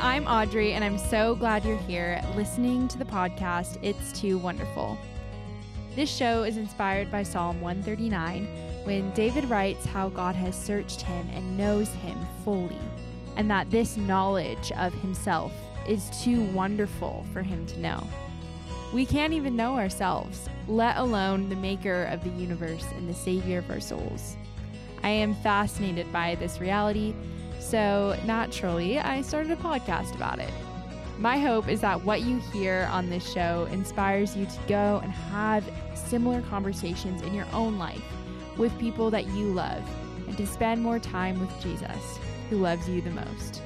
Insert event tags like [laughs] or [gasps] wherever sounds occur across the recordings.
I'm Audrey, and I'm so glad you're here listening to the podcast It's Too Wonderful. This show is inspired by Psalm 139 when David writes how God has searched him and knows him fully, and that this knowledge of himself is too wonderful for him to know. We can't even know ourselves, let alone the maker of the universe and the savior of our souls. I am fascinated by this reality so naturally, I started a podcast about it. My hope is that what you hear on this show inspires you to go and have similar conversations in your own life with people that you love and to spend more time with Jesus, who loves you the most.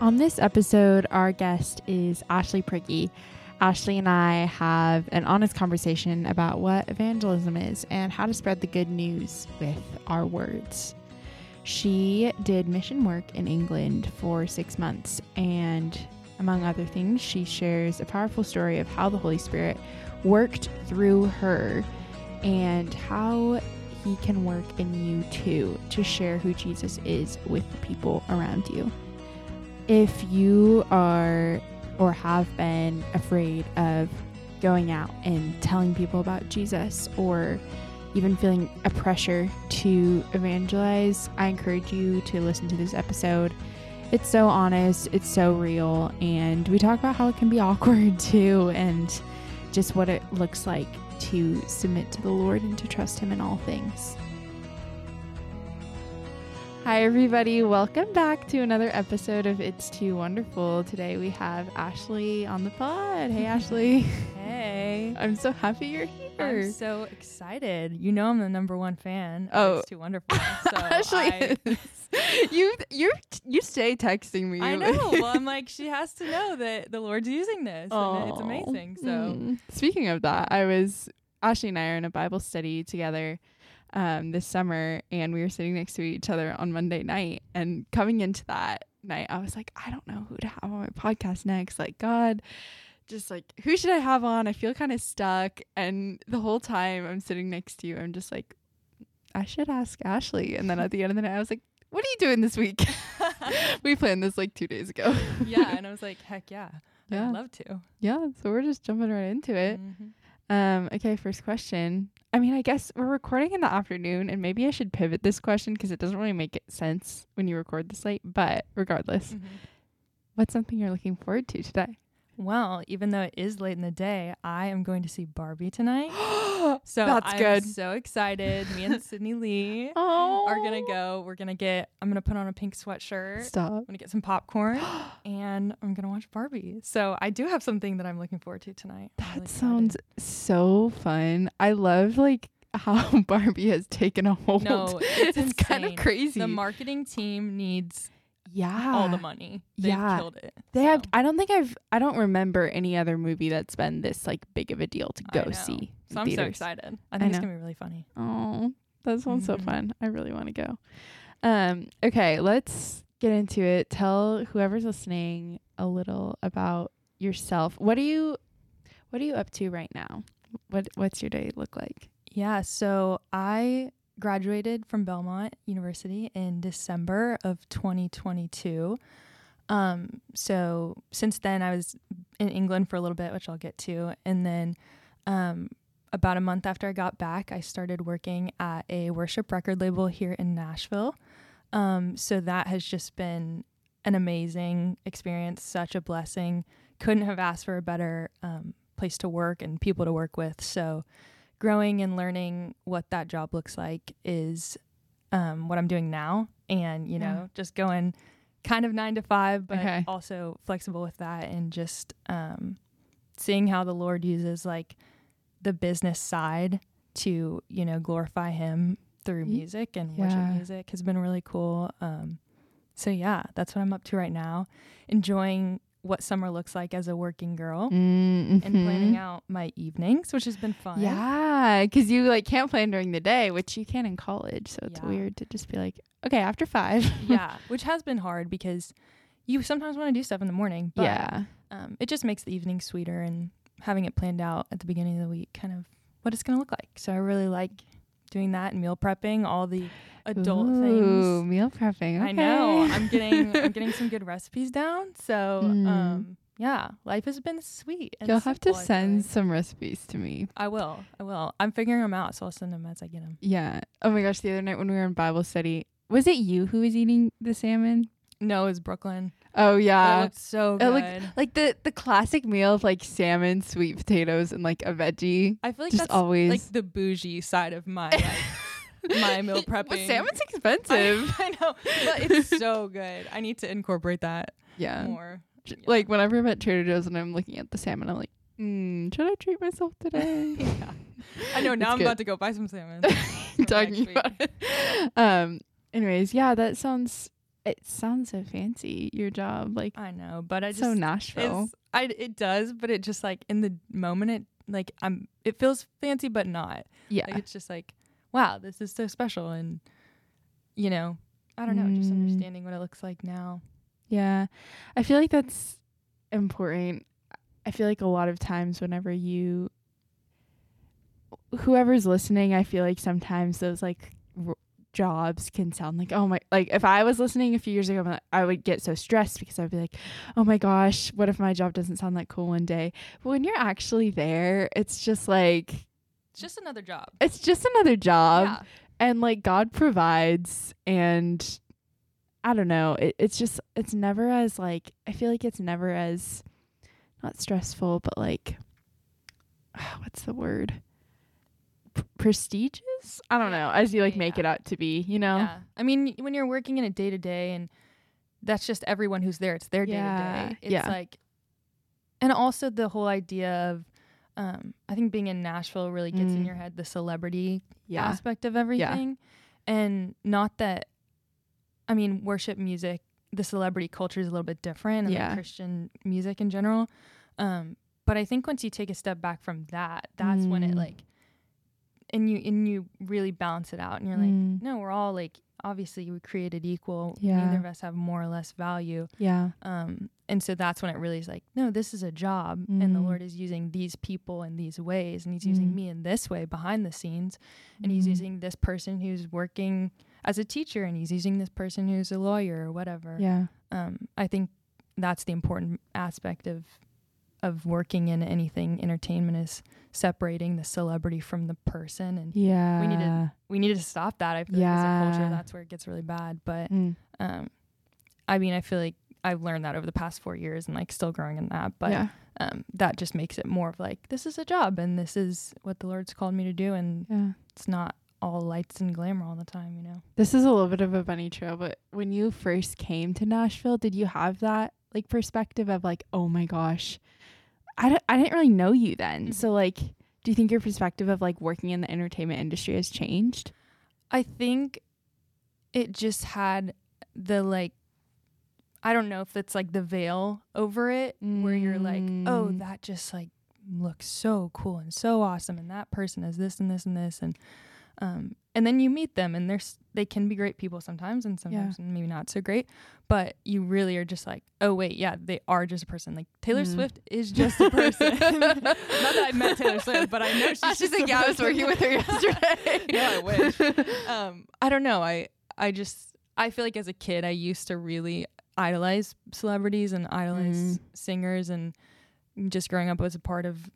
On this episode, our guest is Ashley Prigge. Ashley and I have an honest conversation about what evangelism is and how to spread the good news with our words. She did mission work in England for six months, and among other things, she shares a powerful story of how the Holy Spirit worked through her and how he can work in you too to share who Jesus is with the people around you. If you are or have been afraid of going out and telling people about Jesus or even feeling a pressure to evangelize, I encourage you to listen to this episode. It's so honest, it's so real, and we talk about how it can be [laughs] awkward too, and just what it looks like to submit to the Lord and to trust Him in all things. Hi, everybody. Welcome back to another episode of It's Too Wonderful. Today we have Ashley on the pod. Hey, Ashley. [laughs] Hey. I'm so happy you're here. I'm so excited. You know I'm the number one fan. Oh. It's too wonderful. So [laughs] Ashley I. You you you stay texting me. I know. [laughs] Well, I'm like, she has to know that the Lord's using this. And it's amazing. So Mm. Speaking of that, I was Ashley and I are in a Bible study together um, this summer, and we were sitting next to each other on Monday night. And coming into that night, I was like, I don't know who to have on my podcast next. Like, God, just like who should I have on? I feel kind of stuck. And the whole time I'm sitting next to you, I'm just like, I should ask Ashley. And then at the end of the night, I was like, What are you doing this week? [laughs] we planned this like two days ago. yeah. And I [laughs] was like, heck yeah. Yeah. I'd love to. Yeah, so we're just jumping right into it. Mhm. Um, okay, first question. I mean, I guess we're recording in the afternoon, and maybe I should pivot this question because it doesn't really make it sense when you record this late. But regardless, Mhm. what's something you're looking forward to today? Well, even though it is late in the day, I am going to see Barbie tonight. [gasps] [gasps] [gasps] [laughs] So That's I'm good. so excited. Me and Sydney Lee Oh, [laughs] are gonna oh. go. We're gonna get. I'm gonna put on a pink sweatshirt. Stop. I'm gonna get some popcorn [gasps] and I'm gonna watch Barbie. So I do have something that I'm looking forward to tonight. I'm That really sounds excited. so fun. I love like how [laughs] Barbie has taken a hold. No, it's it's kind of crazy. the marketing team needs yeah, all the money. They've yeah. killed it. They have. I don't think I've. I don't remember any other movie that's been this like big of a deal to go see. in So I'm so excited. I I think it's gonna be really funny. Oh, that sounds so Mhm. fun. I really want to go. Um, okay, let's get into it. Tell whoever's listening a little about yourself. What are you what are you up to right now? What what's your day look like? Yeah. So I graduated from Belmont University in December of 2022. Um, so since then, I was in England for a little bit, which I'll get to, and then um, about a month after I got back, I started working at a worship record label here in Nashville. Um, so that has just been an amazing experience, such a blessing. Couldn't have asked for a better um, place to work and people to work with. So growing and learning what that job looks like is um, what I'm doing now. And, you know, Yeah. just going kind of nine to five, but Okay. also flexible with that and just um, seeing how the Lord uses like the business side to, you know, glorify Him through music and yeah. worship music has been really cool. Um, so, yeah, that's what I'm up to right now. Enjoying what summer looks like as a working girl Mm-hmm. and planning out my evenings, which has been fun. Yeah, because you like can't plan during the day, which you can in college. So it's Yeah. weird to just be like, okay, after five. yeah, [laughs] which has been hard because you sometimes want to do stuff in the morning, but yeah. um, it just makes the evening sweeter and having it planned out at the beginning of the week, kind of what it's going to look like. So I really like doing that and meal prepping all the adult Ooh, things. meal prepping. I know. I'm [laughs] getting I'm getting some good recipes down. So Mm. um yeah, life has been sweet. And You'll have to send some recipes to me. I will. I will. I'm figuring them out, so I'll send them as I get them. Yeah. Oh my gosh, the other night when we were in Bible study, was it you who was eating the salmon? No, it was Brooklyn. Oh it yeah. looked so It good. looked like the the classic meal of like salmon, sweet potatoes, and like a veggie. I feel like Just that's always like the bougie side of my [laughs] like [laughs] my meal prepping. salmon's [laughs] expensive. I, [laughs] I know, but it's so good. I need to incorporate that yeah. more. Yeah. Like whenever I'm at Trader Joe's and I'm looking at the salmon, I'm like, mm, should I treat myself today? Yeah. I know. Now It's I'm good. about to go buy some salmon. Talking about it. Um. Anyways, yeah, that sounds. It sounds so fancy. Your job, like I know, but I just so Nashville. I it does, but it just like in the moment it like I'm it feels fancy but not. Yeah. Like it's just like wow, this is so special and you know, I don't know, just Mm. understanding what it looks like now. Yeah. I feel like that's important. I feel like a lot of times whenever you whoever's listening, I feel like sometimes those like r- jobs can sound like oh my like if I was listening a few years ago like, I would get so stressed because I'd be like oh my gosh what if my job doesn't sound that cool one day but when you're actually there it's just like It's just another job. it's just another job yeah. and like God provides and I don't know it, it's just it's never as like I feel like it's never as not stressful but like [sighs] what's the word P- prestigious I don't know as you like make Yeah. it out to be you know Yeah. I mean, when you're working in a day to day and that's just everyone who's there, it's their day to day. It's yeah. like and also the whole idea of um I think being in Nashville really gets in Mm. your head the celebrity yeah aspect of everything. And not that I mean, worship music, the celebrity culture is a little bit different and like Yeah. Christian music in general. Um, but I think once you take a step back from that, that's when it Mm. like and you and you really balance it out and you're like, Mm. no, we're all like obviously we created equal. Yeah. Neither of us have more or less value. yeah Um, and so that's when it really is like, no, this is a job, and the Mm. Lord is using these people in these ways, and He's using Mm. me in this way behind the scenes, and He's Mm. using this person who's working as a teacher, and He's using this person who's a lawyer or whatever. yeah Um, I think that's the important aspect of of working in anything entertainment is separating the celebrity from the person, and yeah we need to we need to stop that. I feel like as a Yeah. culture, that's where it gets really bad, but Mm. um, I mean, I feel like I've learned that over the past four years and like still growing in that. But yeah um, that just makes it more of like, this is a job and this is what the Lord's called me to do. And yeah it's not all lights and glamour all the time, you know? This is a little bit of a bunny trail, but when you first came to Nashville, did you have that like perspective of like, oh my gosh, I, d- I didn't really know you then. Mhm. So like, do you think your perspective of like working in the entertainment industry has changed? I think it just had the like, I don't know if it's like the veil over it where you're like, oh, Mm. that just like looks so cool and so awesome. And that person is this and this and this. And, um, and then you meet them and they're, s- they can be great people sometimes and sometimes maybe not so great, but you really are just like, oh wait, yeah, they are just a person. Like Taylor Mhm. Swift is just a person. [laughs] not that I met Taylor Swift, but I know [laughs] she's, She's just like, yeah, I was working with her yesterday. [laughs] yeah, I wish. um, I don't know. I I just I feel like as a kid I used to really idolize celebrities and idolize singers and just growing up was a part of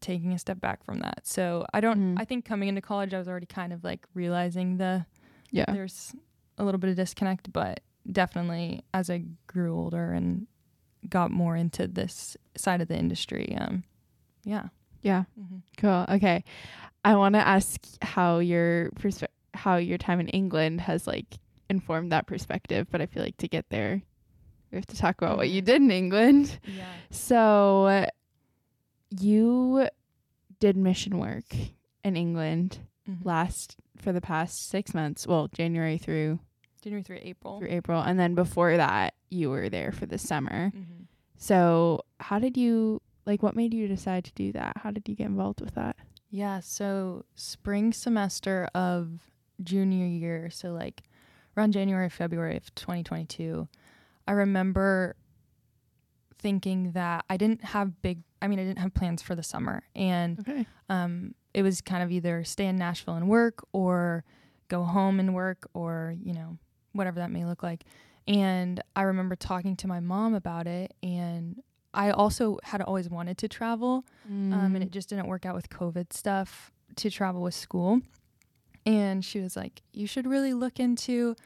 taking a step back from that. So I don't Mm. I think coming into college I was already kind of like realizing the yeah. there's a little bit of disconnect, but definitely as I grew older and got more into this side of the industry, um yeah. Yeah. Mm-hmm. Cool. Okay. I want to ask how your perspe- how your time in England has like informed that perspective, but I feel like to get there, we have to talk about what you Mhm. did in England. Yeah. So, you did mission work in England Mhm. last for the past six months. Well, January through January through April. through April, and then before that, you were there for the summer. Mhm. So, how did you like? What made you decide to do that? How did you get involved with that? Yeah, so spring semester of junior year, so like around January, February of 2022, I remember thinking that I didn't have big, I mean, I didn't have plans for the summer. And Okay. um, it was kind of either stay in Nashville and work or go home and work or, you know, whatever that may look like. And I remember talking to my mom about it and I also had always wanted to travel, Mm. um, and it just didn't work out with COVID stuff to travel with school. And she was like, "You should really look into,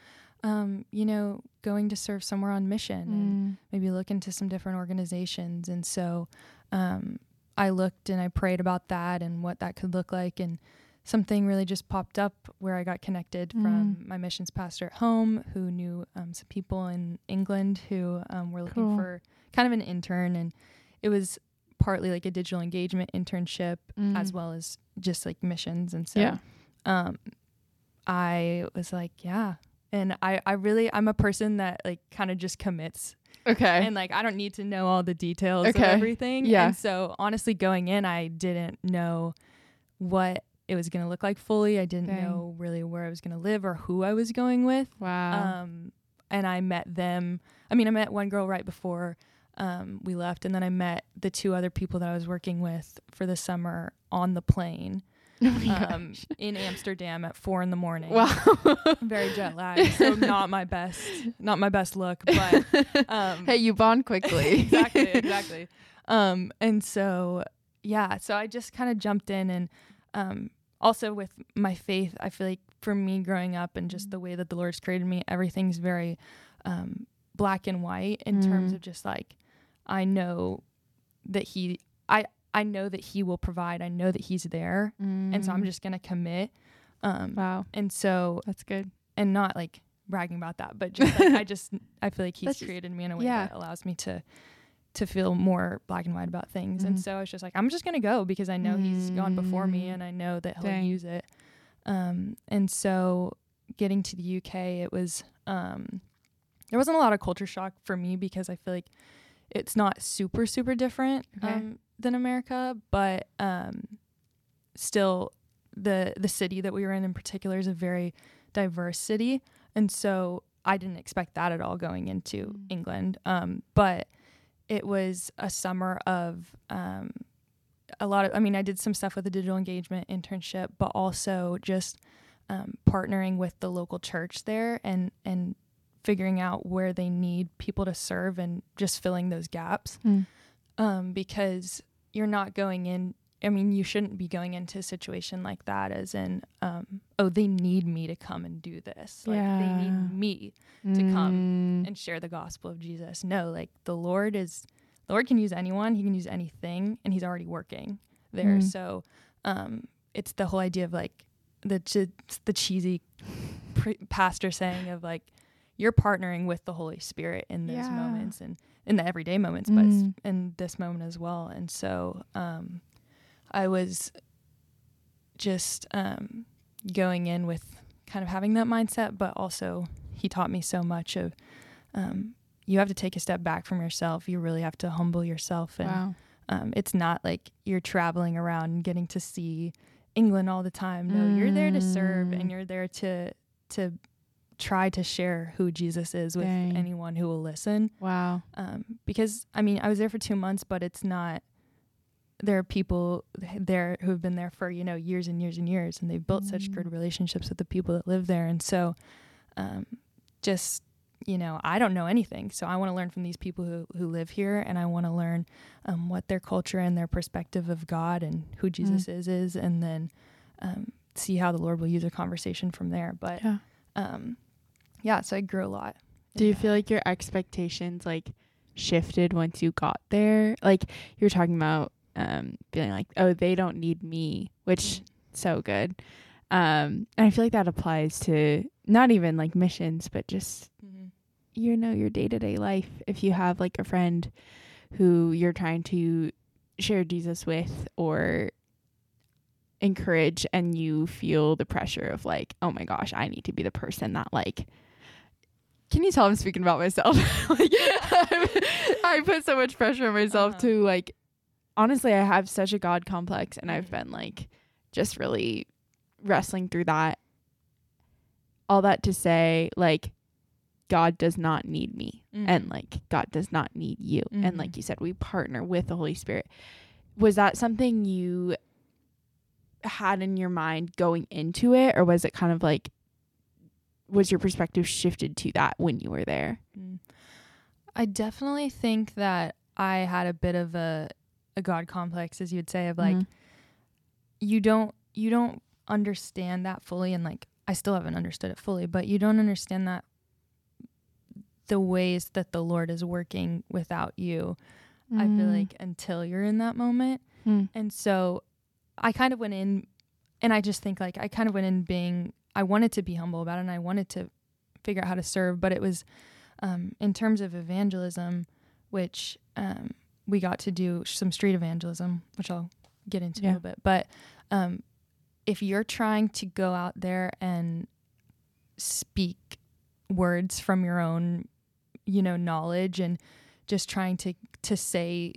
um, you know, going to serve somewhere on mission, and Mm. maybe look into some different organizations." And so, um, I looked and I prayed about that and what that could look like, and something really just popped up where I got connected from my missions pastor at home, who knew um, some people in England who um, were looking Cool. for kind of an intern, and it was partly like a digital engagement internship as Mm. well as just like missions and so Yeah. um i was like yeah and i i really i'm a person that like kind of just commits Okay. and like i don't need to know all the details Okay. of everything Yeah. and so honestly going in i didn't know what it was going to look like fully i didn't Dang. know really where i was going to live or who i was going with wow. um, and I met them. I mean, I met one girl right before um, we left, and then I met the two other people that I was working with for the summer on the plane [laughs] oh um, in Amsterdam at four in the morning. Wow. [laughs] very jet lagged, so [laughs] not my best, not my best look, but um, hey, you bond quickly. exactly, exactly. Um, and so yeah, so I just kind of jumped in, and um, also with my faith, I feel like for me growing up and just the way that the Lord's created me, everything's very um, black and white in terms Mm. of just like I know that He, I I know that He will provide. I know that He's there, and so I'm Mm. just gonna commit. Um, Wow. and so That's good. and not like bragging about that, but just like I [laughs] just I feel like he's That's created me in a way yeah. that allows me to to feel more black and white about things. And Mhm. so I was just like, I'm just gonna go because I know he's gone before me Mm. and I know that he'll Dang. use it. Um and so getting to the UK it was um there wasn't a lot of culture shock for me because I feel like it's not super, super different Okay. um, than America, but um, still the the city that we were in in particular is a very diverse city, and so I didn't expect that at all going into Mm. England. Um, but it was a summer of um, a lot of. I mean, I did some stuff with the digital engagement internship, but also just um, partnering with the local church there and and figuring out where they need people to serve and just filling those gaps Mm. um, because you're not going in. I mean, you shouldn't be going into a situation like that as in, um, oh, they need me to come and do this. Like, they need me to come Mm. and share the gospel of Jesus. No, like, the Lord is, the Lord can use anyone, He can use anything, and He's already working there. Mm. So, um, it's the whole idea of like the, ch- the cheesy pre- pastor saying of like, you're partnering with the Holy Spirit in those Yeah. moments and in the everyday moments, but Mm. in this moment as well. And so um, I was just um, going in with kind of having that mindset, but also he taught me so much of um, you have to take a step back from yourself. You really have to humble yourself. And Wow. um, it's not like you're traveling around and getting to see England all the time. No, you're there to serve Mm. and you're there to to try to share who Jesus is with Dang. anyone who will listen Wow. um, because I mean I was there for two months, but it's not. There are people there who have been there for you know years and years and years, and they've built such Mm. good relationships with the people that live there, and so um, just you know I don't know anything, so I want to learn from these people who who live here, and I want to learn um, what their culture and their perspective of God and who Jesus is is, and then um, see how the Lord will use a conversation from there. But Yeah. um, yeah, so I grew a lot. Do you that. feel like your expectations like shifted once you got there? Like you were talking about um feeling like, oh, they don't need me, which so good. Um and I feel like that applies to not even like missions, but just Mhm. you know your day-to-day life if you have like a friend who you're trying to share Jesus with or encourage and you feel the pressure of like oh my gosh I need to be the person that like can you tell I'm speaking about myself [laughs] like [laughs] I put so much pressure on myself Uh-huh. to like honestly I have such a god complex and I've been like just really wrestling through that all that to say like God does not need me and Mhm. like God does not need you. And Mhm. like you said, we partner with the Holy Spirit. Was that something you had in your mind going into it, or was it kind of like was your perspective shifted to that when you were there? Mm. I definitely think that I had a bit of a a god complex, as you'd say, of like Mhm. you don't you don't understand that fully, and like I still haven't understood it fully, but you don't understand that the ways that the Lord is working without you. I feel Mm. like until you're in that moment, Mm. and so I kind of went in, and I just think like I kind of went in being I wanted to be humble about it, and I wanted to figure out how to serve, but it was um, in terms of evangelism, which um, we got to do some street evangelism, which I'll get into Yeah. a little bit. But um, if you're trying to go out there and speak words from your own, you know, knowledge and just trying to to say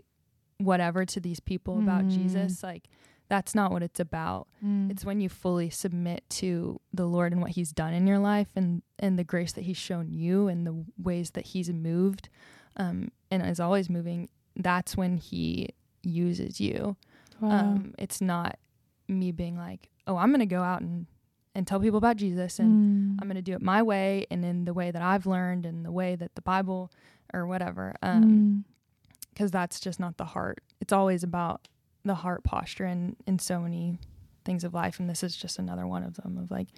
whatever to these people about Mm. Jesus, like that's not what it's about. Mm. It's when you fully submit to the Lord and what He's done in your life, and and the grace that He's shown you, and the ways that He's moved, um, and is always moving. That's when He uses you. Wow. Um, it's not me being like, oh, I'm gonna go out and and tell people about Jesus, and Mm. I'm gonna do it my way, and in the way that I've learned, and the way that the Bible or whatever. Um, Mm. because that's just not the heart. It's always about the heart posture and in so many things of life, and this is just another one of them. Of like,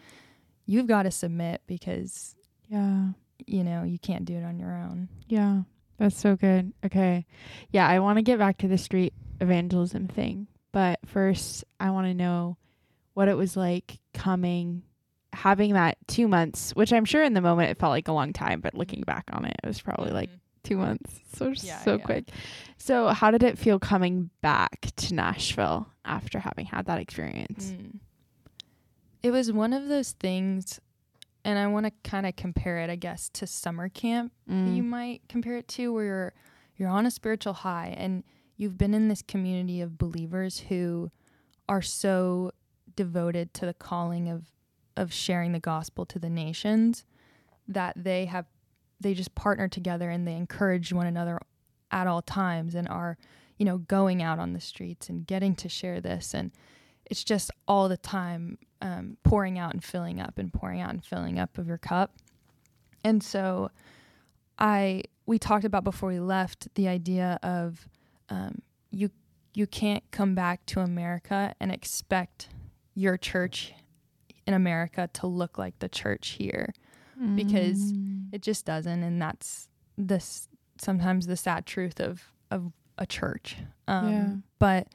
you've got to submit because yeah. you know you can't do it on your own. Yeah, that's so good. Okay. Yeah, I want to get back to the street evangelism thing, but first, I want to know what it was like coming, having that two months, which I'm sure in the moment it felt like a long time, but looking mm-hmm. back on it, it was probably like mm-hmm. Two months. So, Yeah, so yeah. quick. So, how did it feel coming back to Nashville after having had that experience? Mm. It was one of those things, and I want to kind of compare it, I guess, to summer camp. Mm. you might compare it to where you're you're on a spiritual high and you've been in this community of believers who are so devoted to the calling of of sharing the gospel to the nations that they have they just partner together and they encourage one another at all times and are you know going out on the streets and getting to share this and it's just all the time um, pouring out and filling up and pouring out and filling up of your cup and so I we talked about before we left the idea of um, you you can't come back to America and expect your church in America to look like the church here. Because Mm. It just doesn't, and that's this sometimes the sad truth of of a church. Um, Yeah. But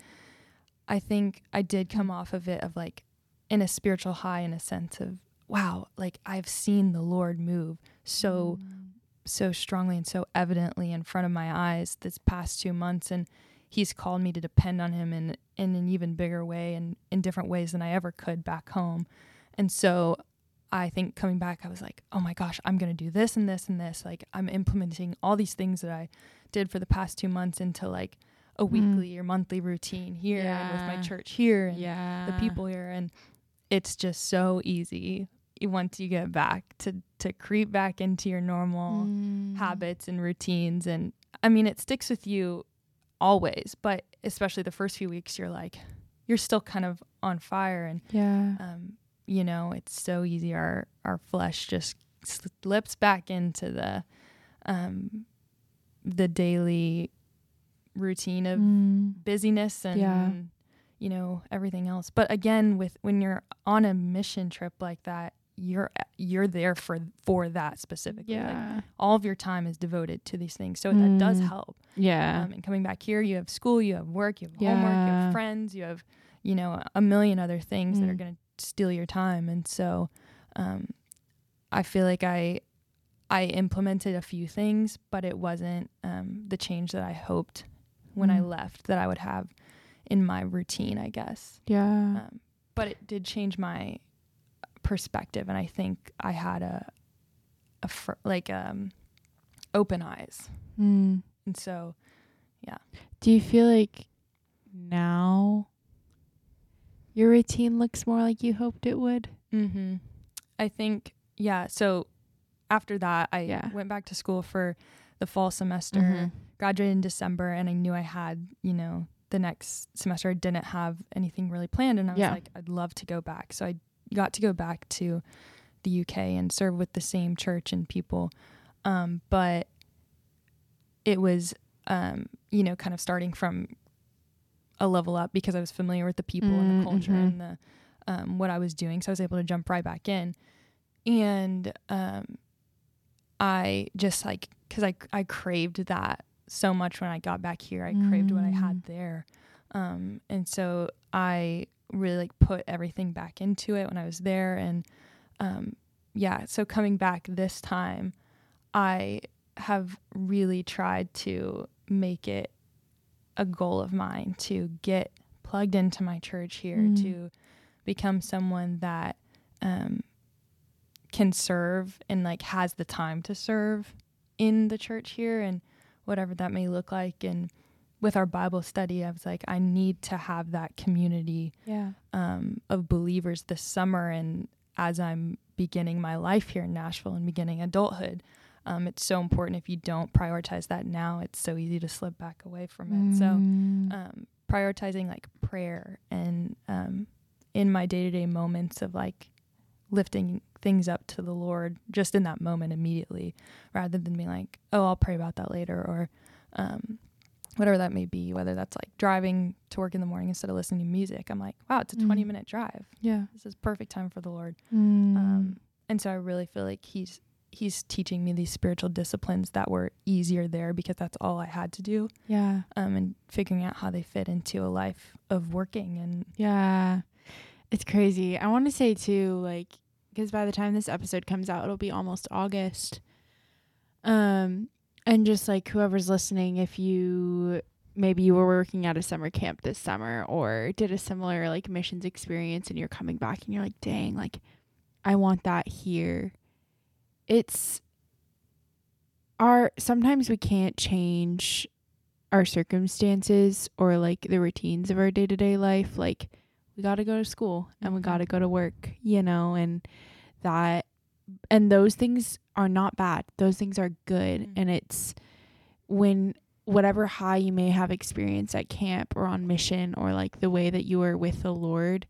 I think I did come off of it of like in a spiritual high, in a sense of wow, like I've seen the Lord move so Mm. so strongly and so evidently in front of my eyes this past two months and he's called me to depend on him in, in an even bigger way and in different ways than I ever could back home. And so I think coming back, I was like, oh my gosh, I'm going to do this and this and this. Like I'm implementing all these things that I did for the past two months into like a Mm. weekly or monthly routine here and with my church here and yeah. the people here. And it's just so easy once you get back to, to creep back into your normal Mm. habits and routines and i mean it sticks with you always but especially the first few weeks you're like you're still kind of on fire and Yeah. um you know it's so easy our our flesh just slips back into the um the daily routine of Mm. busyness and Yeah. you know everything else but again with when you're on a mission trip like that you're you're there for for that specifically like, Yeah. all of your time is devoted to these things. So that does Mm. help. Yeah. Um, and coming back here, you have school, you have work, you have homework, you have friends, you have, you know, a million other things that are Mm. going to steal your time. And so um, I feel like I I implemented a few things, but it wasn't um, the change that I hoped when I Mm. left that I would have in my routine, I guess. yeah. Um, but it did change my perspective, and I think I had a, a fr- like um, open eyes, Mm. and so yeah. Do you feel like now your routine looks more like you hoped it would? mm-hmm. I think yeah. So after that, I Yeah. went back to school for the fall semester, Mhm. graduated in December, and I knew I had you know the next semester I didn't have anything really planned, and I was Yeah. like, I'd love to go back. So I got to go back to the UK and serve with the same church and people. Um, but it was, um, you know, kind of starting from a level up because I was familiar with the people and the culture Mm, mhm. and the um, what I was doing. So I was able to jump right back in. And um, I just like, because I, I craved that so much when I got back here. I craved what I had there. Um, and so I really like put everything back into it when I was there. And um, yeah, so coming back this time, I have really tried to make it a goal of mine to get plugged into my church here, Mm. to become someone that um, can serve and like has the time to serve in the church here and whatever that may look like. And with our Bible study, I was like, I need to have that community Yeah. um, of believers this summer. And as I'm beginning my life here in Nashville and beginning adulthood, um, it's so important. If you don't prioritize that now, it's so easy to slip back away from it. So, Mm. um, prioritizing like prayer and um, in my day to day moments of like lifting things up to the Lord just in that moment immediately, rather than being like, oh, I'll pray about that later or um, whatever that may be, whether that's like driving to work in the morning instead of listening to music. I'm like, wow, it's a 20 Mm. minute drive. yeah. This is perfect time for the Lord. Mm. Um, and so I really feel like he's he's teaching me these spiritual disciplines that were easier there because that's all I had to do yeah. um, and figuring out how they fit into a life of working and Yeah. It's crazy. I want to say too, like, because by the time this episode comes out, it'll be almost August. Um, and just like whoever's listening, if you maybe you were working at a summer camp this summer or did a similar like missions experience and you're coming back and you're like, dang, like, I want that here. It's our sometimes we can't change our circumstances or like the routines of our day to day life. Like, we got to go to school and we Mhm. got to go to work, you know, and that, and those things are not bad. Those things are good. Mhm. And it's when whatever high you may have experienced at camp or on mission or like the way that you were with the Lord,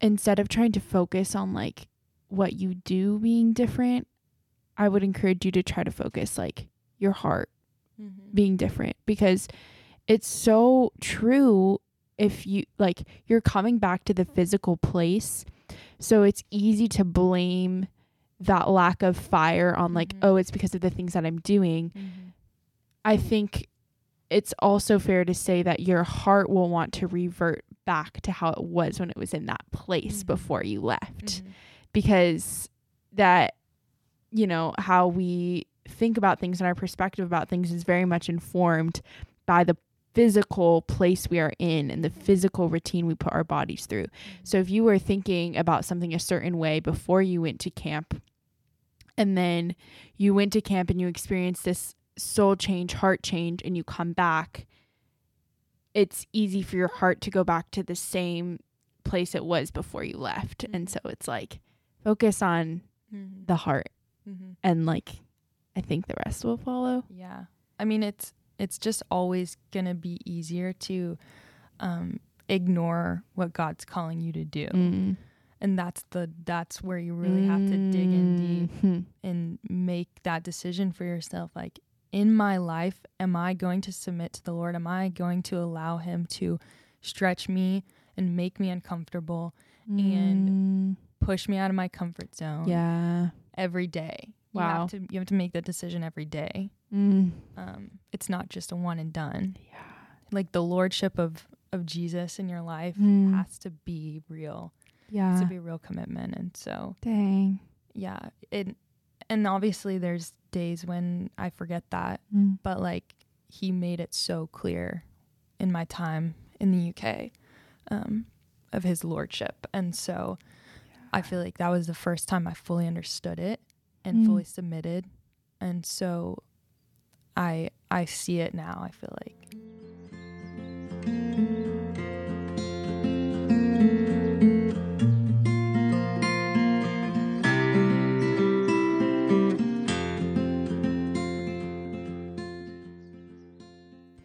instead of trying to focus on like what you do being different, I would encourage you to try to focus like your heart being different because it's so true if you like you're coming back to the physical place so it's easy to blame that lack of fire on like Mhm. oh it's because of the things that I'm doing Mhm. i think it's also fair to say that your heart will want to revert back to how it was when it was in that place Mhm. before you left Mhm. Because that you know how we think about things and our perspective about things is very much informed by the physical place we are in and the physical routine we put our bodies through. So if you were thinking about something a certain way before you went to camp and then you went to camp and you experienced this soul change, heart change and you come back, it's easy for your heart to go back to the same place it was before you left. And Mhm. so it's like focus on Mhm. the heart Mhm. and like I think the rest will follow. Yeah. I mean it's it's just always gonna be easier to um ignore what God's calling you to do. Mm. And that's the that's where you really have to dig in deep Mhm. and make that decision for yourself like in my life am i going to submit to the lord am i going to allow him to stretch me and make me uncomfortable And push me out of my comfort zone yeah. every day you Wow. have to you have to make that decision every day Mm. um, it's not just a one and done Yeah. like the lordship of of jesus in your life Mm. has to be real it has Yeah. to be a real commitment and so Dang. yeah it and obviously there's days when i forget that Mm. but like he made it so clear in my time in the UK um, of his lordship. And so I feel like that was the first time I fully understood it and Mm. fully submitted. And so I I see it now, I feel like.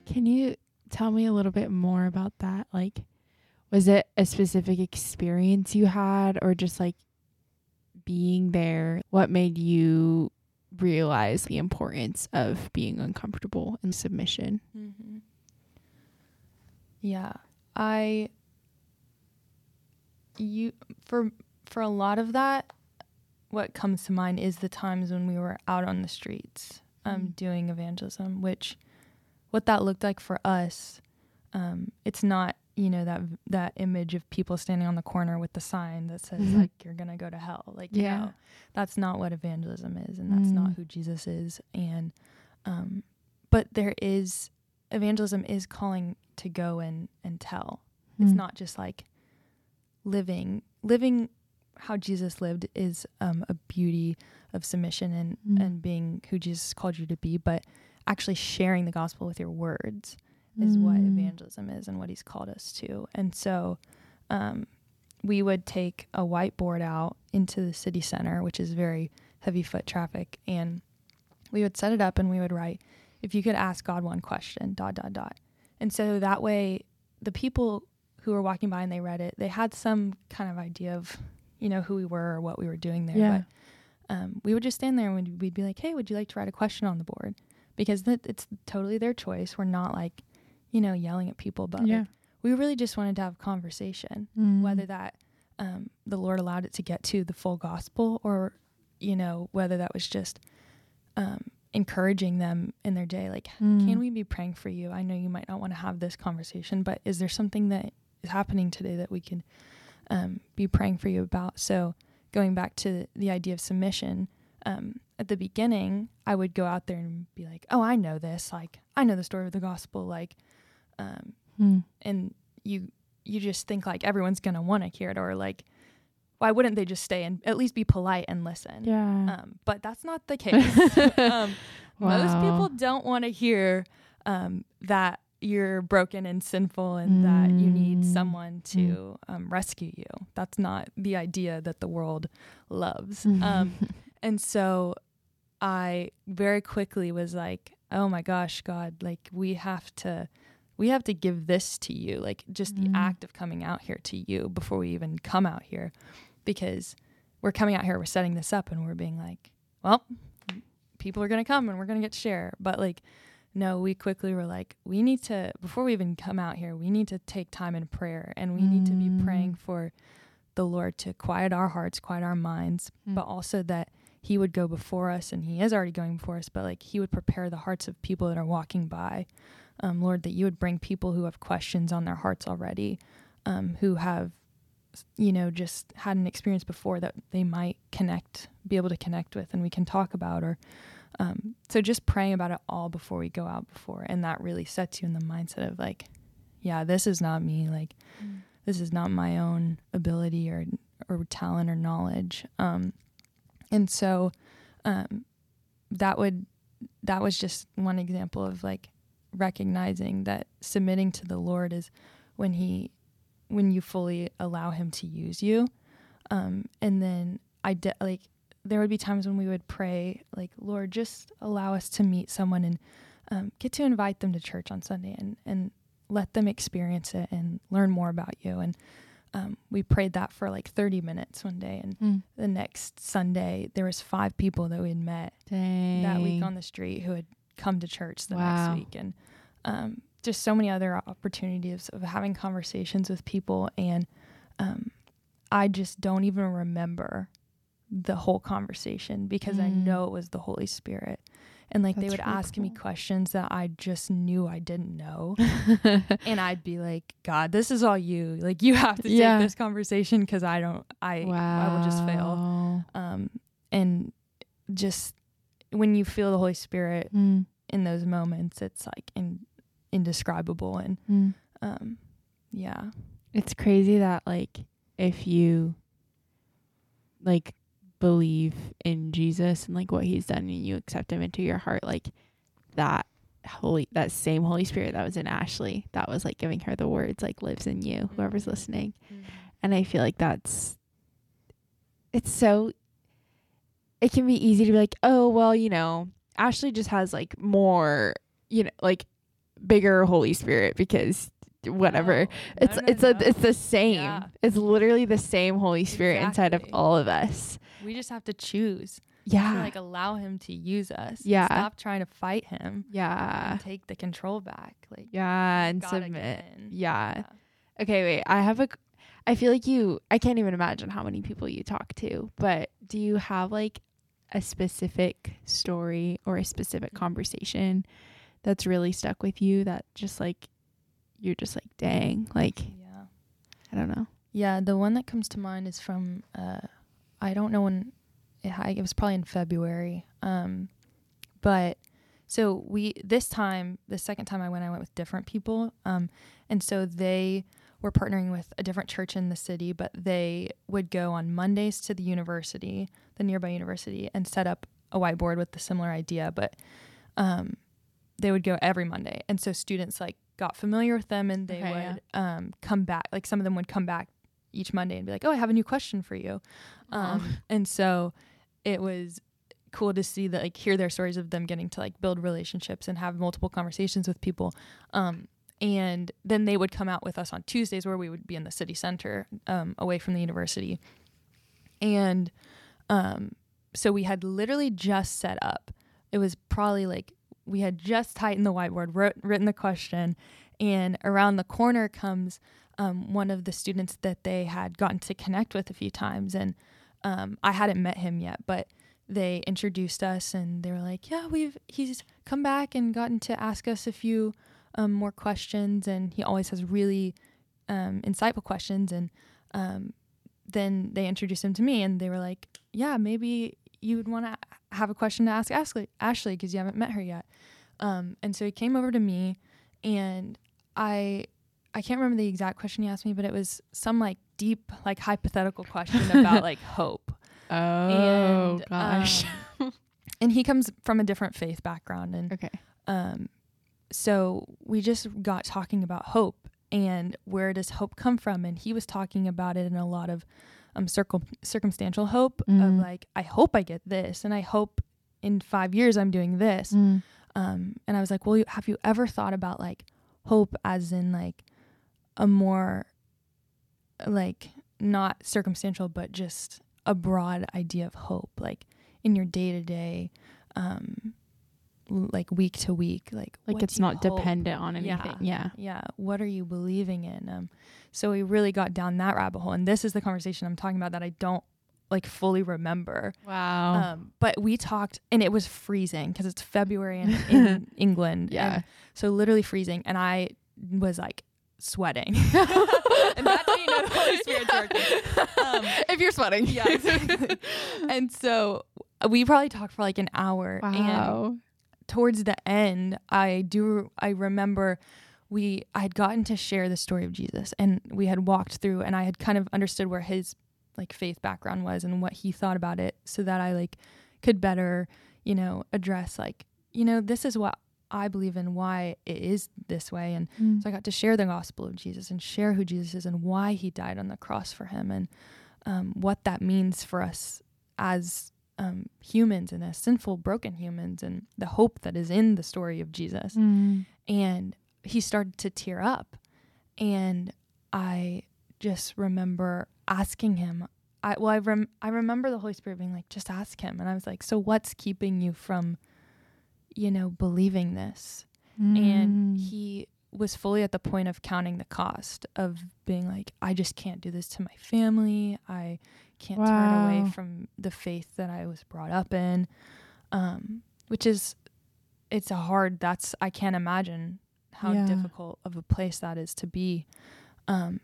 Can you tell me a little bit more about that? Like, was it a specific experience you had, or just like being there, what made you realize the importance of being uncomfortable and submission? Mm-hmm. Yeah, I you for for a lot of that, what comes to mind is the times when we were out on the streets um, Mm. doing evangelism, which what that looked like for us. Um, it's not you know that that image of people standing on the corner with the sign that says Mhm. like you're gonna go to hell. Like Yeah. no, that's not what evangelism is, and that's not Mm. who Jesus is. And um, but there is evangelism is calling to go and and tell. It's Mm. not just like living living how Jesus lived is um, a beauty of submission and Mm. and being who Jesus called you to be, but actually sharing the gospel with your words is what Mm. evangelism is and what he's called us to. And so um, we would take a whiteboard out into the city center, which is very heavy foot traffic, and we would set it up and we would write, if you could ask God one question, dot, dot, dot. And so that way, the people who were walking by and they read it, they had some kind of idea of, you know, who we were or what we were doing there. Yeah. But um, we would just stand there and we'd, we'd be like, hey, would you like to write a question on the board? Because that it's totally their choice. We're not like, you know, yelling at people, but yeah. like, we really just wanted to have a conversation, Mm. whether that um, the Lord allowed it to get to the full gospel or, you know, whether that was just um, encouraging them in their day. Like, Mm. can we be praying for you? I know you might not want to have this conversation, but is there something that is happening today that we can um, be praying for you about? So, going back to the idea of submission, um, at the beginning, I would go out there and be like, "Oh, I know this. Like, I know the story of the gospel. Like, um, Mm. and you you just think like everyone's gonna want to hear it, or like, why wouldn't they just stay and at least be polite and listen? Yeah. Um, but that's not the case. [laughs] um, [laughs] Most people don't want to hear um, that you're broken and sinful and that you need Mm. someone to um, rescue you. That's not the idea that the world loves. [laughs] Um, and so I very quickly was like, oh my gosh, God, like we have to. We have to give this to you, like just the Mm. act of coming out here to you before we even come out here, because we're coming out here, we're setting this up, and we're being like, well, people are going to come and we're going to get to share. But like, no, we quickly were like, we need to, before we even come out here, we need to take time in prayer and we need to be Mm. praying for the Lord to quiet our hearts, quiet our minds, Mm. but also that He would go before us and He is already going before us, but like He would prepare the hearts of people that are walking by. Um, Lord, that you would bring people who have questions on their hearts already, um, who have, you know, just had an experience before that they might connect, be able to connect with, and we can talk about. Or um, so just praying about it all before we go out before, and that really sets you in the mindset of like, yeah, this is not me. Like, this is not my own ability or or talent or knowledge. Um, and so, um, that would that was just one example of like recognizing that submitting to the Lord is when he when you fully allow him to use you. Um, and then I de- like there would be times when we would pray like Lord just allow us to meet someone and um, get to invite them to church on Sunday and and let them experience it and learn more about you and um, we prayed that for like 30 minutes one day and Mm. the next Sunday there was five people that we had met Dang. that week on the street who had come to church the Wow. next week and um, just so many other opportunities of having conversations with people and um, i just don't even remember the whole conversation because i Mm. know it was the holy spirit and like they would really ask me questions that i just knew i didn't know [laughs] and i'd be like god this is all you like you have to Yeah. take this conversation because i don't i i will just fail um, and just when you feel the Holy Spirit Mm. In those moments, it's like in, indescribable and Mm. um, yeah, It's crazy that like if you like believe in Jesus and like what he's done and you accept him into your heart, like that holy that same Holy Spirit that was in Ashley, that was like giving her the words like lives in you, whoever's Mhm. listening. And I feel like that's it's so it can be easy to be like, oh well, you know, Ashley just has like more, you know, like bigger Holy Spirit because whatever. No. It's No, no, it's a it's the same. Yeah. It's literally the same Holy Spirit inside of all of us. we just have to choose yeah to like allow him to use us. Yeah. Stop trying to fight him. yeah take the control back. Like yeah and submit yeah Yeah. okay wait i have a I feel like you i can't even imagine how many people you talk to but do you have like a specific story or a specific conversation that's really stuck with you that just like you're just like dang like Yeah. i don't know Yeah, the one that comes to mind is from uh I don't know when it, it was probably in February. Um but so we this time, the second time I went I went with different people. Um and so they were partnering with a different church in the city, but they would go on Mondays to the university, the nearby university and set up a whiteboard with the similar idea, but um they would go every Monday. And so students like got familiar with them and they Okay, yeah. would um come back like some of them would come back each Monday and be like, "Oh, I have a new question for you." Um, and so it was cool to see that like hear their stories of them getting to like build relationships and have multiple conversations with people. Um, and then they would come out with us on Tuesdays where we would be in the city center, um, away from the university. And um, so we had literally just set up. It was probably like we had just tightened the whiteboard, wrote, written the question, and around the corner comes um, one of the students that they had gotten to connect with a few times. And um, I hadn't met him yet, but they introduced us and they were like, "Yeah, we've he's come back and gotten to ask us a few um, more questions, and he always has really um, insightful questions." And um, then they introduced him to me, and they were like, "Yeah, maybe you would want to have a question to ask Ashley, Ashley, because you haven't met her yet." Um, and so he came over to me, and I I can't remember the exact question he asked me, but it was some like deep, like hypothetical question about [laughs] like hope. oh and, gosh um, [laughs] and he comes from a different faith background, and okay um, so we just got talking about hope and where does hope come from, and he was talking about it in a lot of um circle circumstantial hope of Mhm. like I hope I get this, and I hope in five years I'm doing this. Mm. Um, and I was like, well, you- have you ever thought about like hope as in like a more like not circumstantial, but just a broad idea of hope, like in your day to day, um, like week to week, like like it's not hope? dependent on anything. Yeah. Yeah. What are you believing in? Um so we really got down that rabbit hole and this is the conversation i'm talking about that i don't like fully remember. Wow. Um but we talked and it was freezing because it's february in, [laughs] in england yeah. and so literally freezing and i was like sweating. [laughs] [laughs] And that's how you know the holy spirit's working. Um, if you're sweating. Yeah. Exactly and so we probably talked for like an hour and wow towards the end, I do I remember we I had gotten to share the story of Jesus and we had walked through and I had kind of understood where his like faith background was and what he thought about it so that I like could better, you know, address like, you know, this is what I believe in why it is this way and Mm. so I got to share the gospel of Jesus and share who Jesus is and why he died on the cross for him and um, what that means for us as um, humans and as sinful, broken humans and the hope that is in the story of Jesus. Mm. And he started to tear up. And I just remember asking him, I, well, I, rem- I remember the Holy Spirit being like, just ask him. And I was like, so what's keeping you from, you know, believing this? and Mm. he was fully at the point of counting the cost of being like i just can't do this to my family i can't turn away from the faith that i was brought up in um, which is it's a hard that's i can't imagine how Yeah. difficult of a place that is to be um,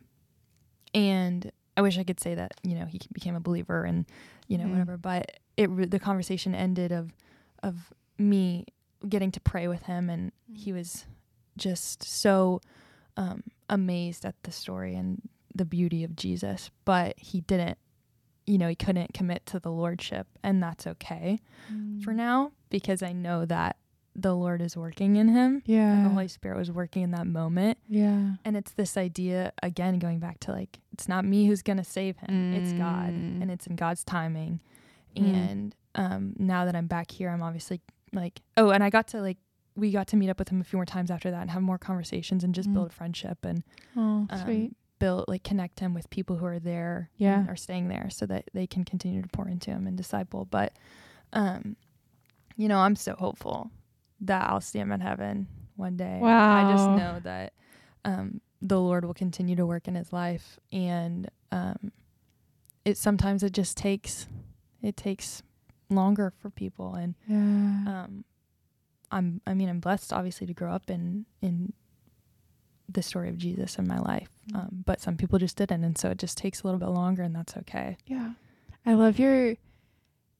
and i wish i could say that you know he became a believer and you know Mm. whatever but it re- the conversation ended of of me getting to pray with him and he was just so um, amazed at the story and the beauty of Jesus but he didn't you know he couldn't commit to the lordship and that's okay for now because I know that the Lord is working in him. Yeah and the Holy Spirit was working in that moment. Yeah. And it's this idea again going back to like it's not me who's going to save him it's God Mm. and it's in God's timing. Mm. and um now that I'm back here I'm obviously like oh and I got to like we got to meet up with him a few more times after that and have more conversations and just Mm. build a friendship and oh um, sweet build like connect him with people who are there Yeah. and are staying there so that they can continue to pour into him and disciple but um you know i'm so hopeful that i'll see him in heaven one day wow i just know that um the lord will continue to work in his life and um it sometimes it just takes it takes longer for people and Yeah. um i'm i mean i'm blessed obviously to grow up in in the story of jesus in my life um but some people just didn't and so it just takes a little bit longer and that's okay Yeah. I love your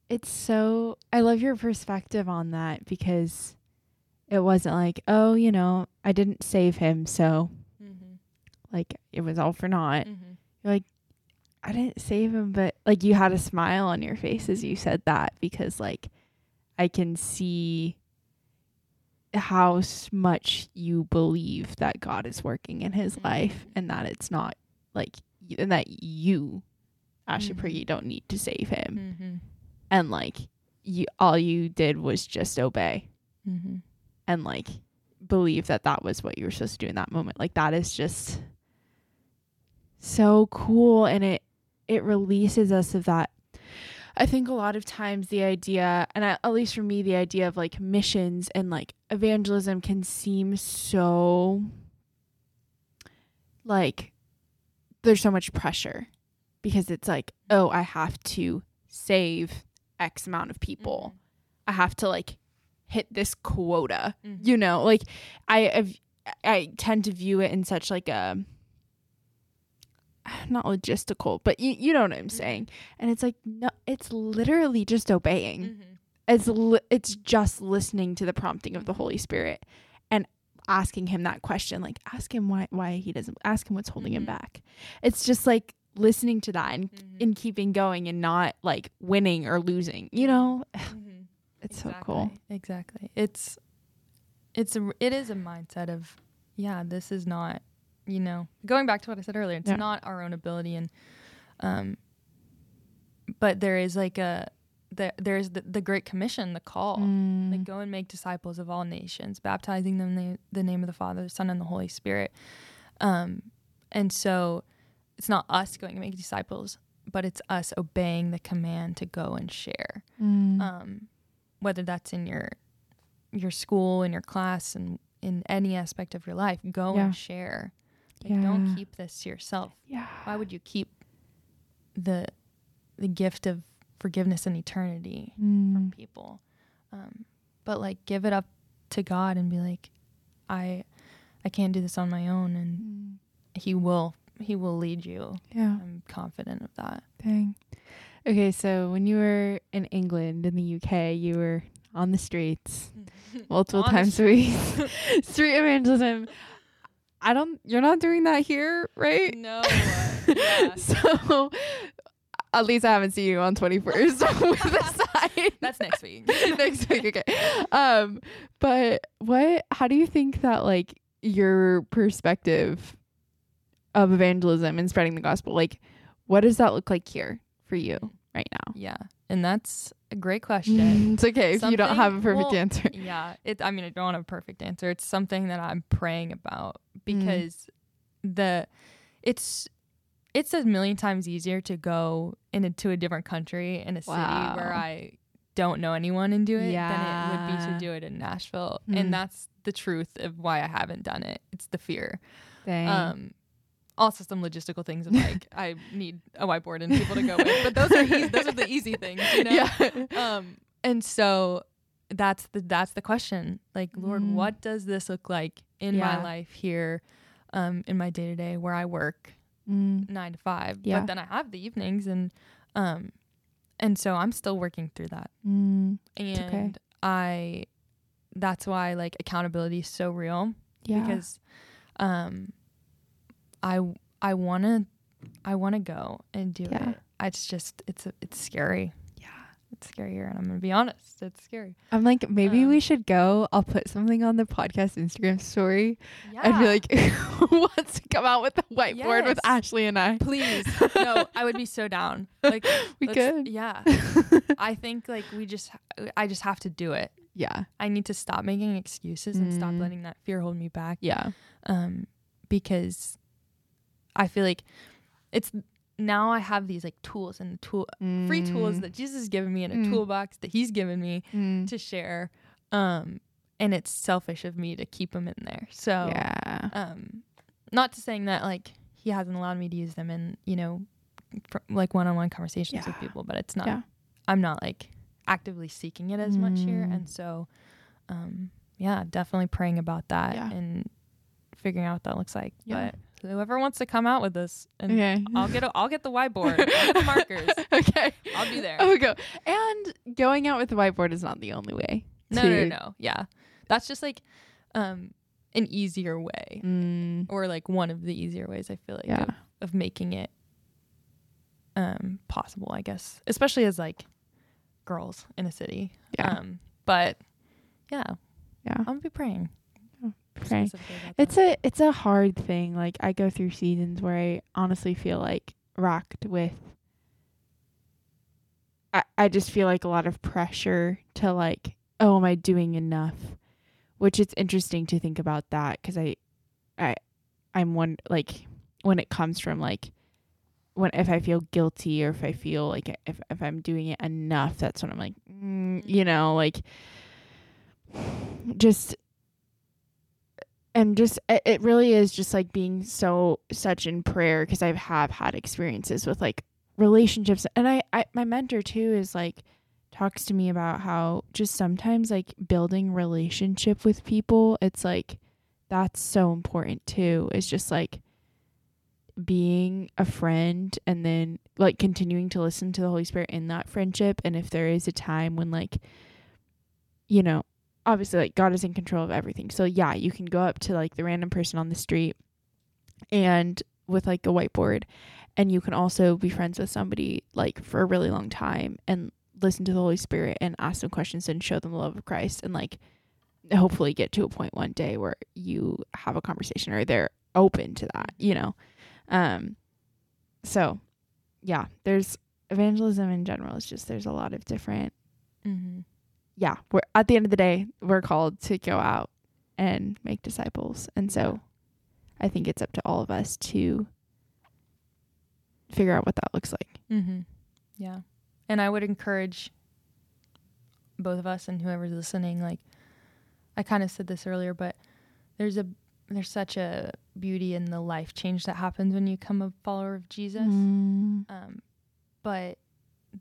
it's so I love your perspective on that because it wasn't like, oh, you know, I didn't save him, so mm-hmm. like it was all for naught. Mm-hmm. I didn't save him, but like you had a smile on your face as you said that because like I can see how much you believe that God is working in his Mhm. life and that it's not like and that you Ashley Mhm. Prigge don't need to save him Mm-hmm. and like you all you did was just obey Mm-hmm. and like believe that that was what you were supposed to do in that moment like that is just so cool and it it releases us of that i think a lot of times the idea and I, at least for me the idea of like missions and like evangelism can seem so like there's so much pressure because it's like oh i have to save x amount of people. I have to like hit this quota Mm-hmm. you know? Like i have i tend to view it in such like a not logistical but you, you know what i'm saying and it's like no it's literally just obeying Mm-hmm. it's li- it's just listening to the prompting of the holy spirit and asking him that question like ask him why why he doesn't ask him what's holding him Mhm. back it's just like listening to that and, Mm-hmm. and keeping going and not like winning or losing you know Mm-hmm. [laughs] it's so cool Exactly. It's it's a it is a mindset of yeah, this is not you know going back to what I said earlier. It's Yeah. not our own ability and um, but there is like a there there's the, the Great Commission, the call. Mm. Like go and make disciples of all nations, baptizing them in the, the name of the Father, the Son, and the Holy Spirit. Um, and so it's not us going to make disciples, but it's us obeying the command to go and share Mm. um, whether that's in your your school, in your class, and in any aspect of your life, go Yeah. and share. Like, don't keep this to yourself. yeah Why would you keep the the gift of forgiveness and eternity Mm. from people? Um, but like, give it up to God and be like, I I can't do this on my own, and Mm. He will He will lead you. yeah I'm confident of that. Dang. Okay, so when you were in England, in the UK, you were on the streets [laughs] multiple On times a week. [laughs] Street evangelism. [laughs] I don't. You're not doing that here, right? No. [laughs] yeah. So, at least I haven't seen you on 21st [laughs] with the [laughs] sign. That's next week. next week. Okay. Um, but what? How do you think that like your perspective of evangelism and spreading the gospel, like, what does that look like here for you right now? Yeah, and that's a great question. It's okay if you don't have a perfect well, answer. yeah, it. I mean, I don't have a perfect answer. It's something that I'm praying about Mm. because the it's it's a million times easier to go into a different country in a city where I don't know anyone and do it than it would be to do it in Nashville. Mm. And that's the truth of why I haven't done it. It's the fear. Um, also some logistical things of like [laughs] I need a whiteboard and people to go with, but those are easy, those are the easy things, you know. Yeah. Um, and so that's the that's the question. Like, Lord, Mm. what does this look like in Yeah. my life here, um, in my day to day where I work Mm. nine to five, Yeah. but then I have the evenings and, um, and so I'm still working through that, Mm. and okay. I, that's why like accountability is so real Yeah. because um I I want to I want to go and do Yeah. it. It's just it's it's scary. yeah. It's scary here and I'm going to be honest. It's scary. I'm like, maybe Um, we should go. I'll put something on the podcast Instagram story Yeah. and be like, [laughs] who wants to come out with the whiteboard with Ashley and I? please. no, I would be so down. [laughs] Like We could. Yeah. [laughs] I think like we just I just have to do it. yeah. I need to stop making excuses and stop Mm. letting that fear hold me back. Yeah. Um because I feel like it's now I have these like tools and tool free tools Mm. that Jesus has given me in a Mm. toolbox that He's given me Mm. to share. Um, and it's selfish of me to keep them in there. So yeah. um not to saying that like he hasn't allowed me to use them in you know fr- like one-on-one conversations with people but it's not Yeah. i'm not like actively seeking it as much here Mm. and so um yeah definitely praying about that Yeah. and figuring out what that looks like Yeah. but whoever wants to come out with this and Okay. i'll get a, i'll get the whiteboard [laughs] get the markers [laughs] okay. i'll be there Oh, go. And going out with the whiteboard is not the only way. no no to- no yeah that's just like um an easier way Mm, or like one of the easier ways i feel like yeah. of, of making it um possible i guess especially as like girls in a city Yeah. um but yeah yeah. i'm gonna be praying Okay. It's that. a it's a hard thing. Like I go through seasons where I honestly feel like rocked with I, I just feel like a lot of pressure to like, oh, am I doing enough? Which it's interesting to think about that because I I I'm one like when it comes from like when if I feel guilty or if I feel like if if I'm doing it enough, that's when I'm like, mm, you know, like just and just it really is just like being so such in prayer because I have had experiences with like relationships and I, I my mentor too is like talks to me about how just sometimes like building relationship with people it's like that's so important too is just like being a friend and then like continuing to listen to the holy spirit in that friendship and if there is a time when like you know obviously like God is in control of everything. So yeah, you can go up to like the random person on the street and with like a whiteboard and you can also be friends with somebody like for a really long time and listen to the Holy Spirit and ask them questions and show them the love of Christ and like hopefully get to a point one day where you have a conversation or they're open to that, you know. Um so yeah, there's evangelism in general is just there's a lot of different mm-hmm. Yeah, we're at the end of the day, we're called to go out and make disciples. And so I think it's up to all of us to figure out what that looks like. Mm-hmm. yeah and i would encourage both of us and whoever's listening like i kind of said this earlier but there's a there's such a beauty in the life change that happens when you become a follower of jesus Mm, um, but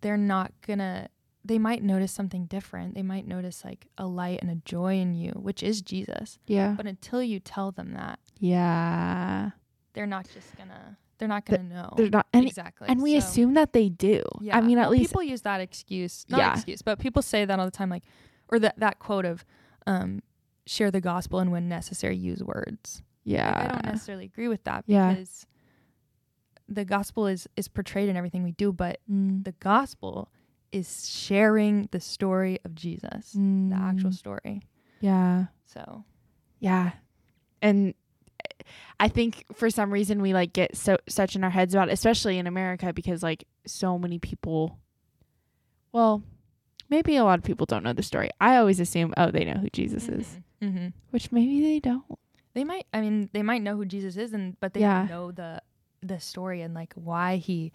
they're not gonna they might notice something different they might notice like a light and a joy in you which is jesus yeah. but until you tell them that Yeah. they're not just gonna they're not gonna know They're not and, exactly and we So, assume that they do. yeah I mean at least people use that excuse not Yeah. excuse but people say that all the time like or that that quote of um share the gospel and when necessary use words Like, yeah. i don't necessarily agree with that Yeah. because the gospel is is portrayed in everything we do but Mm, the gospel is sharing the story of Jesus, the actual mm, story. Yeah. So, Yeah. And I think for some reason we like get so such in our heads about it, especially in America because like so many people well, maybe a lot of people don't know the story. I always assume oh they know who Jesus is, hmm which maybe they don't. they might. I mean, they might know who Jesus is, and but they Yeah. don't know the the story and like why he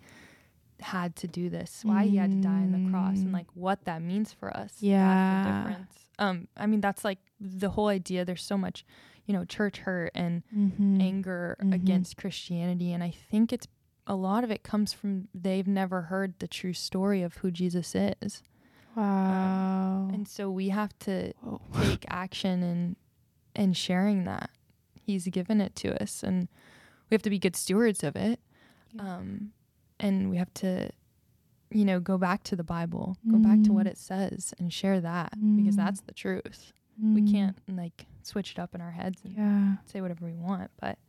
had to do this, why he had to die on the cross, Mm. and like what that means for us. That's Yeah. difference. Um, I mean, that's like the whole idea. There's so much, you know, church hurt and Mm-hmm. anger Mhm. against Christianity, and I think it's a lot of it comes from they've never heard the true story of who Jesus is. Wow. And so we have to Whoa. [laughs] take action and and sharing that. He's given it to us and we have to be good stewards of it. Um and we have to you know, go back to the Bible, go back to what Mm. it says and share that because Mm. that's the truth. We Mm. can't like switch it up in our heads and Yeah. say whatever we want, but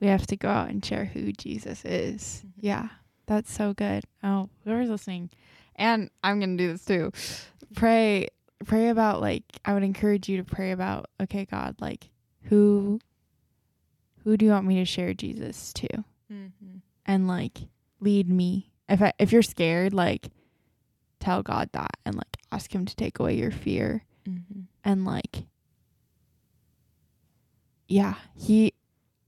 We have to go out and share who Jesus is. Mhm. Yeah. That's so good. Oh, whoever's listening. And I'm going to do this too. Pray pray about like I would encourage you to pray about okay God, like who who do you want me to share Jesus to? mm-hmm. And like lead me. If I if you're scared, like tell God that and like ask him to take away your fear Mm-hmm. and like yeah he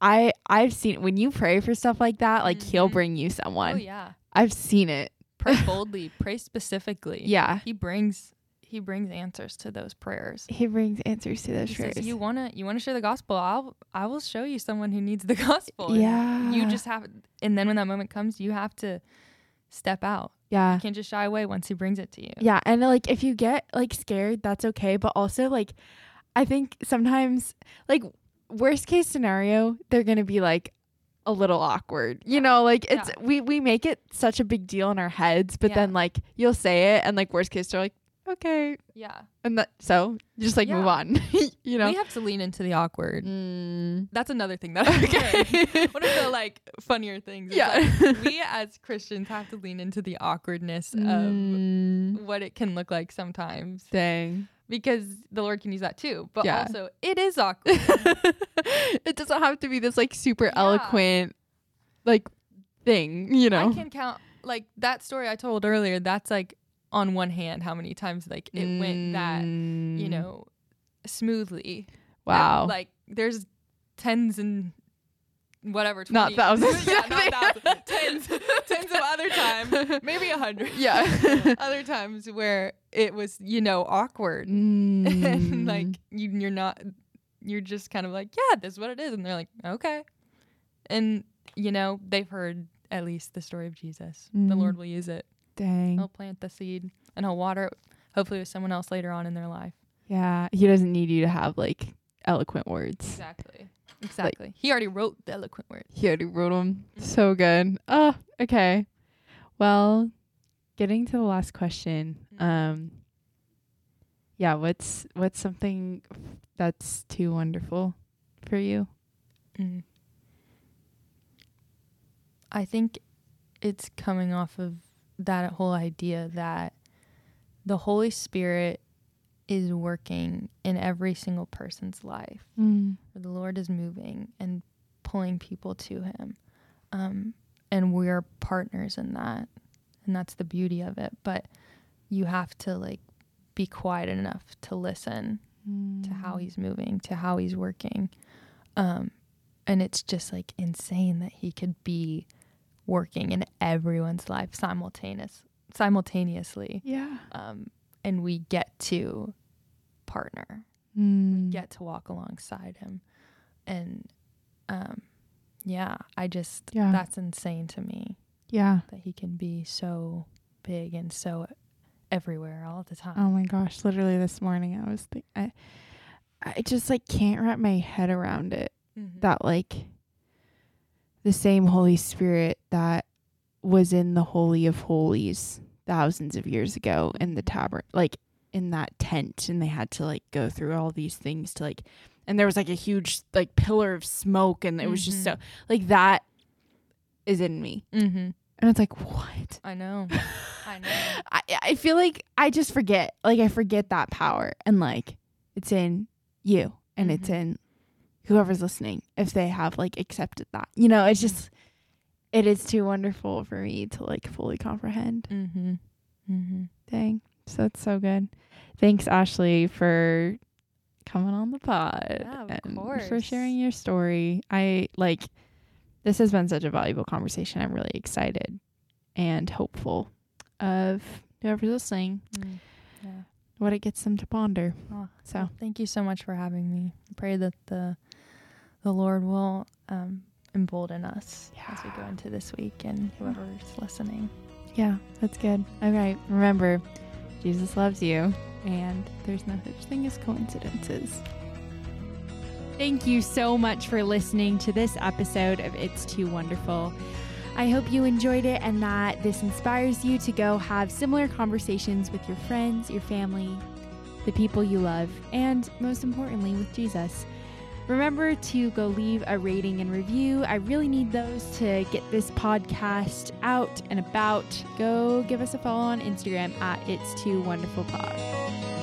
I I've seen when you pray for stuff like that, like he'll Mhm. bring you someone. Oh yeah. I've seen it. Pray [laughs] boldly, pray specifically. Yeah. He brings he brings answers to those prayers. He brings answers to those He prayers. says, "You wanna you wanna share the gospel? I'll I will show you someone who needs the [laughs] gospel." Yeah. you just have, and then when that moment comes, you have to step out. yeah. You can't just shy away once he brings it to you. Yeah, and like if you get like scared, that's okay, but also like I think sometimes like worst case scenario, they're to be like a little awkward. You know, like it's Yeah. we we make it such a big deal in our heads, but Yeah. then like you'll say it and like worst case they're like okay, Yeah. and that so just like move on, [laughs] you know. We have to lean into the awkward. Mm. That's another thing that. [laughs] Okay. [laughs] One of the like funnier things. Yeah. like, we as Christians have to lean into the awkwardness of Mm. what it can look like sometimes Dang. because the Lord can use that too. But Yeah. also, it is awkward. it doesn't have to be this like super Yeah. eloquent like thing, you know. I can count like that story I told earlier. That's like on one hand how many times like it went that you Mm. know smoothly. Wow. And, like there's tens and whatever. 20, Not thousands. [laughs] yeah, [laughs] not thousands. tens, [laughs] tens of other times, maybe a hundred. yeah. other times where it was you know awkward and Mm. like you, you're not you're just kind of like yeah this is what it is and they're like okay and you know they've heard at least the story of jesus the Mhm. lord will use it dang. he'll plant the seed and he'll water it hopefully with someone else later on in their life Yeah. He doesn't need you to have like eloquent words. exactly exactly he already wrote the eloquent word He already wrote them. Mhm. So good. Oh, okay. Well, getting to the last question. Mhm. Um yeah, what's what's something that's too wonderful for you? Mm. I think it's coming off of that whole idea that the Holy Spirit is working in every single person's life. Mm. The Lord is moving and pulling people to Him. Um, and we're partners in that. And that's the beauty of it. But you have to like be quiet enough to listen to how he's moving, to how he's working. Um, and it's just like insane that he could be working in everyone's life simultaneous simultaneously. Yeah. Um, and we get to partner, Mm. get to walk alongside him. And um, yeah, I just Yeah. that's insane to me Yeah. that he can be so big and so everywhere all the time. Oh my gosh, literally this morning I was think I I just like can't wrap my head around it. Mhm. That like the same Holy Spirit that was in the Holy of Holies thousands of years ago in the tabernacle like in that tent and they had to like go through all these things to like and there was like a huge like pillar of smoke and it was just so like that is in me. Mm-hmm. And it's like what? I know. [laughs] I know. I I feel like I just forget. Like I forget that power and like it's in you and it's Mhm. in whoever's listening if they have like accepted that. You know, it's just it is too wonderful for me to like fully comprehend. Mhm. Mhm. Dang. So that's so good. Thanks Ashley for coming on the pod Yeah, of and for sharing your story. I like this has been such a valuable conversation. I'm really excited and hopeful of whoever's listening Mm. Yeah. what it gets them to ponder. Oh, So well, thank you so much for having me. I pray that the the Lord will um, embolden us as we go into this week and whoever's listening. yeah, that's good. Okay, remember, Jesus loves you, and there's no such thing as coincidences. Thank you so much for listening to this episode of It's Too Wonderful. I hope you enjoyed it and that this inspires you to go have similar conversations with your friends, your family, the people you love, and most importantly, with Jesus. Remember to go leave a rating and review. I really need those to get this podcast out and about. Go give us a follow on Instagram at It's Too Wonderful Pod.